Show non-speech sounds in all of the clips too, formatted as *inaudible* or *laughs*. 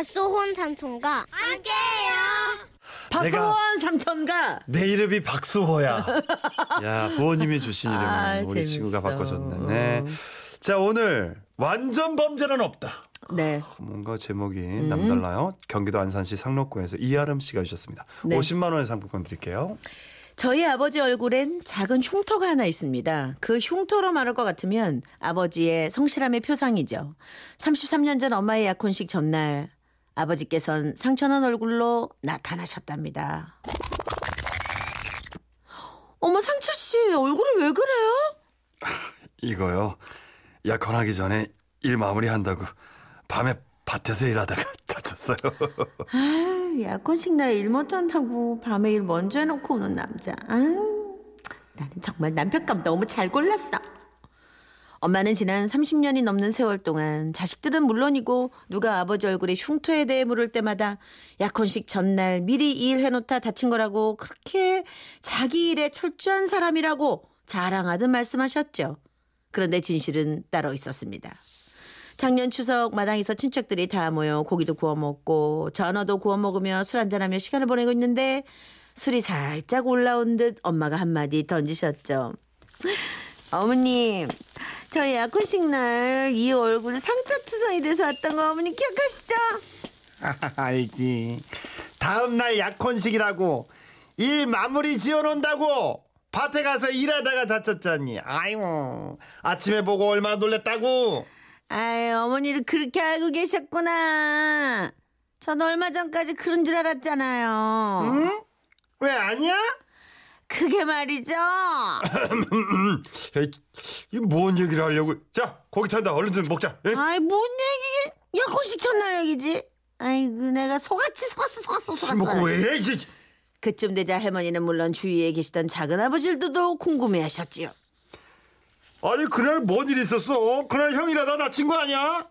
박소혼 삼촌과 함께해요. 박소원 삼촌가. 내 이름이 박수호야. *laughs* 야, 부모님이 주신 이름을 아, 우리 재밌어. 친구가 바꿔줬네. 네. 자, 오늘 완전 범죄는 없다. 네. 뭔가 제목이 음. 남달라요. 경기도 안산시 상록구에서 이아름 씨가 주셨습니다. 네. 50만 원의 상품권 드릴게요. 저희 아버지 얼굴엔 작은 흉터가 하나 있습니다. 그 흉터로 말할 것 같으면 아버지의 성실함의 표상이죠. 33년 전 엄마의 약혼식 전날 아버지께선 상처난 얼굴로 나타나셨답니다. 어머 상철 씨 얼굴이 왜 그래요? *laughs* 이거요. 약혼하기 전에 일 마무리한다고 밤에 밭에서 일하다가 *laughs* 다쳤어요. *laughs* 아, 약혼식 날 일 못한다고 밤에 일 먼저 해놓고 오는 남자. 아유, 나는 정말 남편감 너무 잘 골랐어. 엄마는 지난 30년이 넘는 세월 동안 자식들은 물론이고 누가 아버지 얼굴에 흉터에 대해 물을 때마다 약혼식 전날 미리 이 일 해놓다 다친 거라고 그렇게 자기 일에 철저한 사람이라고 자랑하듯 말씀하셨죠. 그런데 진실은 따로 있었습니다. 작년 추석 마당에서 친척들이 다 모여 고기도 구워 먹고 전어도 구워 먹으며 술 한잔하며 시간을 보내고 있는데 술이 살짝 올라온 듯 엄마가 한마디 던지셨죠. 어머님, 저희 약혼식 날 이 얼굴 상처 투성이 돼서 왔던 거 어머님 기억하시죠? *laughs* 알지. 다음 날 약혼식이라고 일 마무리 지어놓는다고 밭에 가서 일하다가 다쳤잖니. 아이고 아침에 보고 얼마나 놀랬다고. 아이, 어머니도 그렇게 알고 계셨구나. 전 얼마 전까지 그런 줄 알았잖아요. 응? 왜 아니야? 그게 말이죠. 에이, 이뭔 얘기를 하려고? 자 고기 탄다. 얼른 좀 먹자. 예? 아이 뭔 얘기? 약혼식 첫날 얘기지. 아이고 내가 속았지 속았어 속았어 술 먹고 속았어. 왜 이래 이제. 그쯤 되자 할머니는 물론 주위에 계시던 작은 아버지들도 궁금해하셨지요. 아니 그날 뭔 일 있었어? 그날 형 일하다 다친 거 아니야?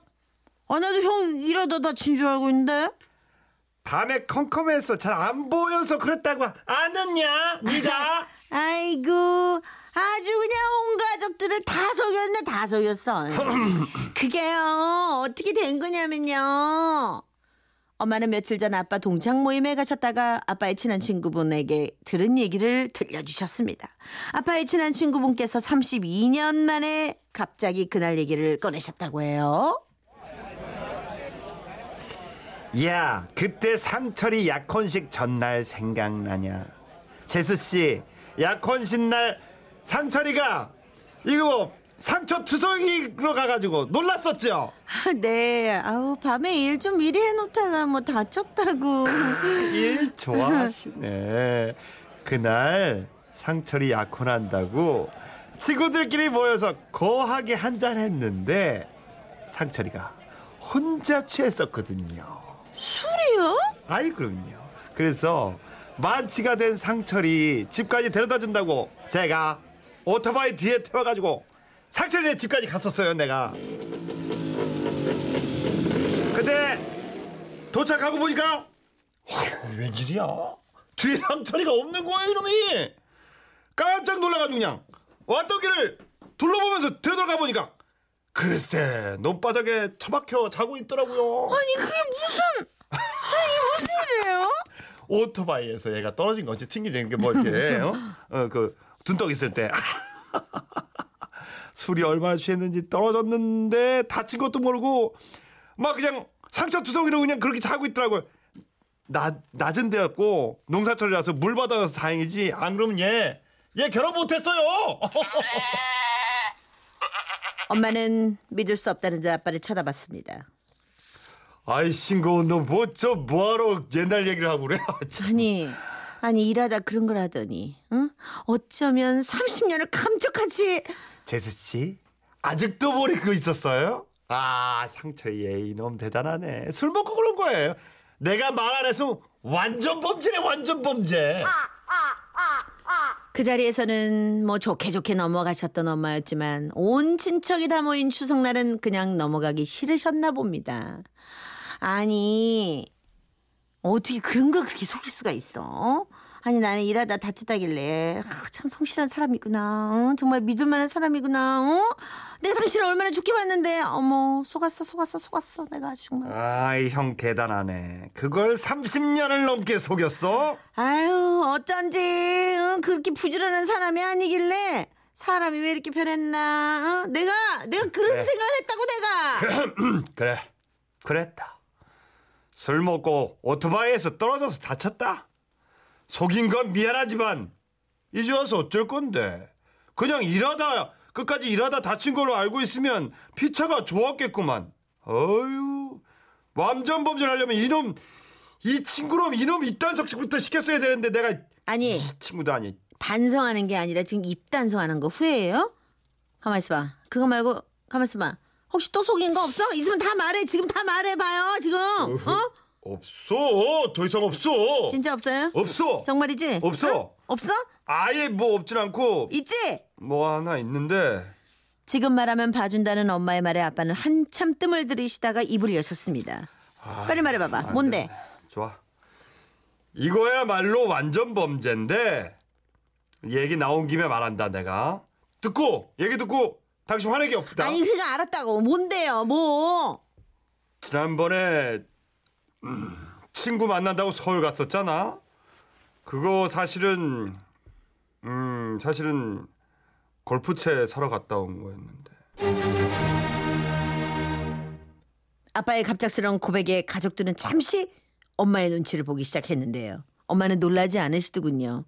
아 나도 형 이러다 다친 줄 알고 있는데. 밤에 컴컴해서 잘 안 보여서 그랬다고 아느냐? 네가? *laughs* 아이고 아주 그냥 온 가족들을 다 속였네 다 속였어. *laughs* 그게요 어떻게 된 거냐면요. 엄마는 며칠 전 아빠 동창 모임에 가셨다가 아빠의 친한 친구분에게 들은 얘기를 들려주셨습니다. 아빠의 친한 친구분께서 32년 만에 갑자기 그날 얘기를 꺼내셨다고 해요. 야, 그때 상철이 약혼식 전날 생각나냐? 재수 씨, 약혼식 날 상철이가 이거 뭐 상처 투성이로 가가지고 놀랐었죠. 아, 네, 아우 밤에 일 좀 미리 해놓다가 뭐 다쳤다고. *laughs* 일 좋아하시네. 그날 상철이 약혼한다고 친구들끼리 모여서 거하게 한잔 했는데 상철이가 혼자 취했었거든요. 술이요? 아이 그럼요. 그래서 만취가 된 상철이 집까지 데려다 준다고 제가 오토바이 뒤에 태워가지고 상철이네 집까지 갔었어요 내가. 근데 도착하고 보니까 어휴, 웬일이야? 뒤에 상철이가 없는 거예요 이놈이. 깜짝 놀라가지고 그냥 왔던 길을 둘러보면서 되돌아가 보니까 글쎄 논바닥에 처박혀 자고 있더라고요. 아니 그게 무슨 아니 무슨 일이에요? 오토바이에서 얘가 떨어진 거지 튕기는 게 뭐 이렇게 *laughs* 어? 어, 그 둔떡 있을 때 *laughs* 술이 얼마나 취했는지 떨어졌는데 다친 것도 모르고 막 그냥 상처 투성이로 그냥 그렇게 자고 있더라고요. 낮 낮은 데였고 농사철이라서 물 받아서 다행이지 안 그러면 얘 얘 결혼 못했어요. *laughs* 엄마는 믿을 수 없다는 듯 아빠를 쳐다봤습니다. 아이 싱거운 놈뭐저 뭐하러 옛날 얘기를 하고 그래? *laughs* 아니 아니 일하다 그런 걸 하더니 응? 어쩌면 30년을 감쪽하지 제수 씨 아직도 모르고 있었어요? 아 상철이 얘 이놈 대단하네 술 먹고 그런 거예요 내가 말 안 해서 완전 범죄네 완전 범죄 그 자리에서는 뭐 좋게 좋게 넘어가셨던 엄마였지만 온 친척이 다 모인 추석날은 그냥 넘어가기 싫으셨나 봅니다. 아니 어떻게 그런 걸 그렇게 속일 수가 있어? 아니 나는 일하다 다치다길래 아, 참 성실한 사람이구나. 어? 정말 믿을만한 사람이구나. 어? 내가 당신을 얼마나 좋게 봤는데 어머 속았어 속았어 속았어 내가 아주 정말. 아이 형 대단하네. 그걸 30년을 넘게 속였어? 아유 어쩐지 응, 그렇게 부지런한 사람이 아니길래 사람이 왜 이렇게 변했나? 어? 내가 내가 그런 그래. 생각을 했다고 내가. *laughs* 그래, 그랬다. 술 먹고 오토바이에서 떨어져서 다쳤다. 속인 건 미안하지만 이제 와서 어쩔 건데. 그냥 일하다 끝까지 일하다 다친 걸로 알고 있으면 피차가 좋았겠구만. 어유 완전 범죄하려면 이놈 이 친구놈 이놈 이딴석부터 시켰어야 되는데 내가 아니 이 친구도 아니. 반성하는 게 아니라 지금 입단성하는 거 후회해요? 가만 있어봐. 그거 말고 가만 있어봐. 혹시 또 속인 거 없어? 있으면 다 말해. 지금 다 말해봐요. 지금. 어? 없어. 더 이상 없어. 진짜 없어요? 없어. 정말이지? 없어. 어? 없어? 아예 뭐 없진 않고 있지? 뭐 하나 있는데 지금 말하면 봐준다는 엄마의 말에 아빠는 한참 뜸을 들이시다가 입을 여셨습니다. 빨리 말해봐봐. 안 뭔데? 되네. 좋아. 이거야말로 완전 범죄인데 얘기 나온 김에 말한다 내가 듣고 얘기 듣고 당신 화내기 없다. 아니 그거 알았다고. 뭔데요? 뭐? 지난번에 음, 친구 만난다고 서울 갔었잖아. 그거 사실은 음 사실은 골프채 사러 갔다 온 거였는데. 아빠의 갑작스러운 고백에 가족들은 잠시 엄마의 눈치를 보기 시작했는데요. 엄마는 놀라지 않으시더군요.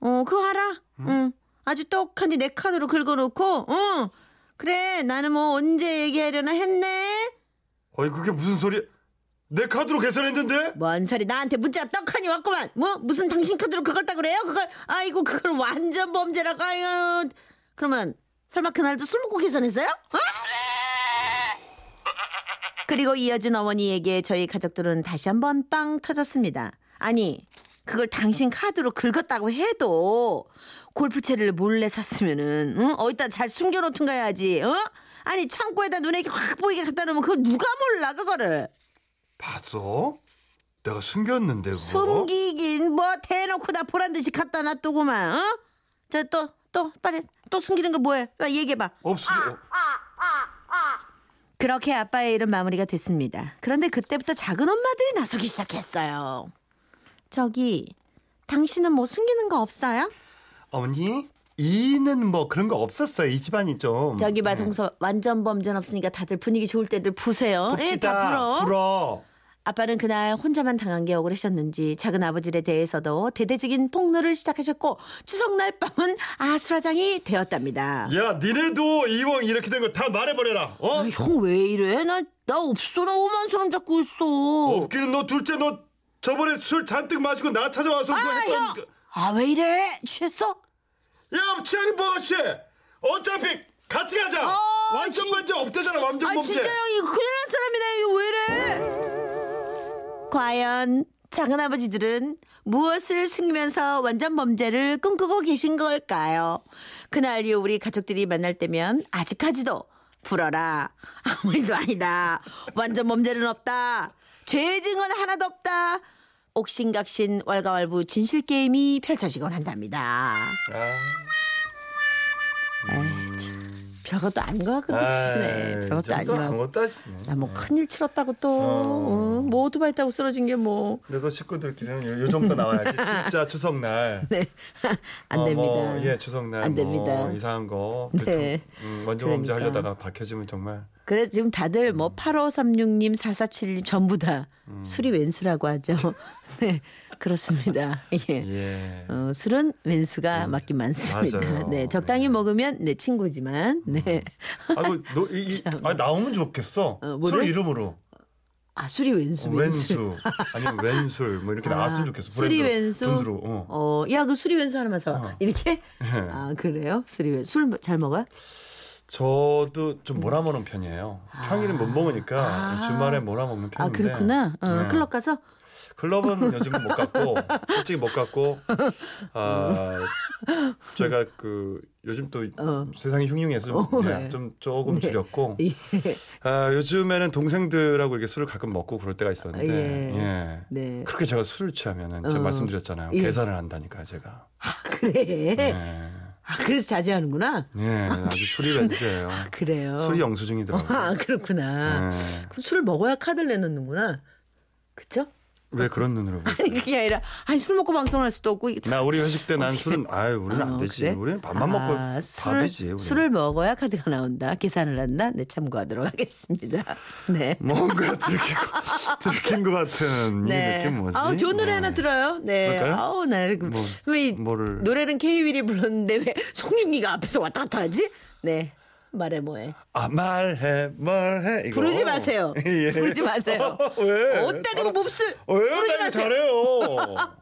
어, 그거 알아? 응. 아주 떡하니 내 카드로 긁어놓고, 응. 그래, 나는 뭐 언제 얘기하려나 했네? 어이 그게 무슨 소리야? 내 카드로 계산했는데? 뭔 소리, 나한테 문자 떡하니 왔구만. 뭐, 무슨 당신 카드로 긁었다 그래요? 그걸, 아이고, 그걸 완전 범죄라고, 아유. 그러면, 설마 그날도 술 먹고 계산했어요? 어? 그리고 이어진 어머니에게 저희 가족들은 다시 한번 빵 터졌습니다. 아니, 그걸 당신 카드로 긁었다고 해도 골프채를 몰래 샀으면은 응? 어디다 잘 숨겨놓든가 해야지. 어? 아니 창고에다 눈에 확 보이게 갖다 놓으면 그걸 누가 몰라 그거를 봤어? 내가 숨겼는데 그거. 숨기긴 뭐 대놓고 다 보란 듯이 갖다 놔두고만. 어? 자또또 빨리 또 숨기는 거 뭐해? 얘기해봐. 없어. 그렇게 아빠의 일은 마무리가 됐습니다. 그런데 그때부터 작은 엄마들이 나서기 시작했어요. 저기 당신은 뭐 숨기는 거 없어요? 어머니 이는 뭐 그런 거 없었어요. 이 집안이 좀. 저기 봐 네. 동서 완전 범죄는 없으니까 다들 분위기 좋을 때들 푸세요. 예, 다. 풀어. 풀어. 아빠는 그날 혼자만 당한 게 억울하셨는지 작은 아버지에 대해서도 대대적인 폭로를 시작하셨고 추석날 밤은 아수라장이 되었답니다. 야, 니네도 이왕 이렇게 된 거 다 말해버려라. 어? 아, 형왜 이래? 나, 나 없어. 나 오만 사람 잡고 있어. 없기는 너 둘째 너 저번에 술 잔뜩 마시고 나 찾아와서 그거 아, 했던 형. 그- 아, 왜 이래? 취했어? 야, 취향이 뭐가 취해? 어차피 같이 가자. 아, 완전 진- 범죄 없대잖아. 완전 아, 범죄. 진짜 형이 큰일 날 사람이네. 이거 왜 이래? 과연 작은 아버지들은 무엇을 숨기면서 완전 범죄를 꿈꾸고 계신 걸까요? 그날 이후 우리 가족들이 만날 때면 아직까지도 불어라. 아무 일도 아니다. 완전 범죄는 없다. 죄 증은 하나도 없다. 옥신각신 왈가왈부 진실 게임이 펼쳐지곤 한답니다. 아, 에이, 참, 별것도 아닌 것 같거든. 네, 아이, 별것도 이 정도 아니야. 아무것도 아니네. 나뭐 큰일 치렀다고 또 어. 어, 뭐 오토바이 타고 쓰러진 게 뭐. 그래도 식구들끼리는 요, 요 정도 나와야지. *laughs* 진짜 추석날. *laughs* 네. 안 어, 됩니다. 뭐, 예, 추석날 안 뭐 됩니다. 이상한 거. 네. 음, 먼저 범죄 그러니까. 하려다가 밝혀지면 정말. 그래서 지금 다들 음. 뭐 8536님, 4471님 전부 다 술이 왼수라고 하죠. *laughs* 네. 그렇습니다. 예. 예. 어, 술은 왼수가 맞긴 많습니다. 맞아요. 네, 적당히 네. 먹으면 내 친구지만, 네. 아이고, 너, 이, 이, 아, 나오면 좋겠어. 어? 술 이름으로. 아, 술이 왼수, 어, 왼수. 왼수. 아니면 왼술. 뭐 이렇게 아, 나왔으면 좋겠어. 술이 왼수? 분수로. 어. 어, 야, 그 술이 왼수 하나만 사. 어. 이렇게? 예. 아, 그래요? 술이 왼수. 술잘 먹어요? 저도 좀 몰아먹는 편이에요. 평일은 못 먹으니까 아. 주말에 몰아먹는 편인데. 아, 그렇구나. 어, 네. 클럽 가서? 클럽은 요즘은 못 갔고 솔직히 못 갔고 아 제가 그 요즘 또 어. 세상이 흉흉해서 어, 예, 네. 좀 조금 네. 줄였고 예. 아 요즘에는 동생들하고 이렇게 술을 가끔 먹고 그럴 때가 있었는데 예. 예. 네. 그렇게 제가 술을 취하면은 제가 어. 말씀드렸잖아요 예. 계산을 한다니까요 제가 그래. 예. 아, 그래서 자제하는구나. 예, 아주 술이 렌즈예요 그래요. 술이 영수증이더라고요 아, 그렇구나. 예. 그럼 술을 먹어야 카드를 내놓는구나. 그쵸? 왜 그런 눈으로 보세요 아니, 그게 아니라, 아니, 술 먹고 방송할 수도 없고. 나 우리 회식 때 난 술은 아유 우리는 안 어, 되지. 그래? 우리는 밥만 먹고 아, 술을, 밥이지. 우리는. 술을 먹어야 카드가 나온다. 계산을 한다. 네, 참고하도록 하겠습니다. 네. 뭔가 들킨 거, 들킨 것 같은 이 느낌 뭐지? 아우, 좋은 노래 네. 하나 들어요. 네. 그럴까요? 아우, 나, 그- 뭐, 왜이 뭐를 노래는 K-윌이 불렀는데 왜 송중기가 앞에서 왔다 갔다 하지? 네. 말해 뭐해. 아 말해 말해 이거 부르지 마세요. *laughs* 예. 부르지 마세요. *laughs* 왜? 어따 대고 몹쓸. 어, 왜요? 부르지 마세요. 잘해요. *laughs*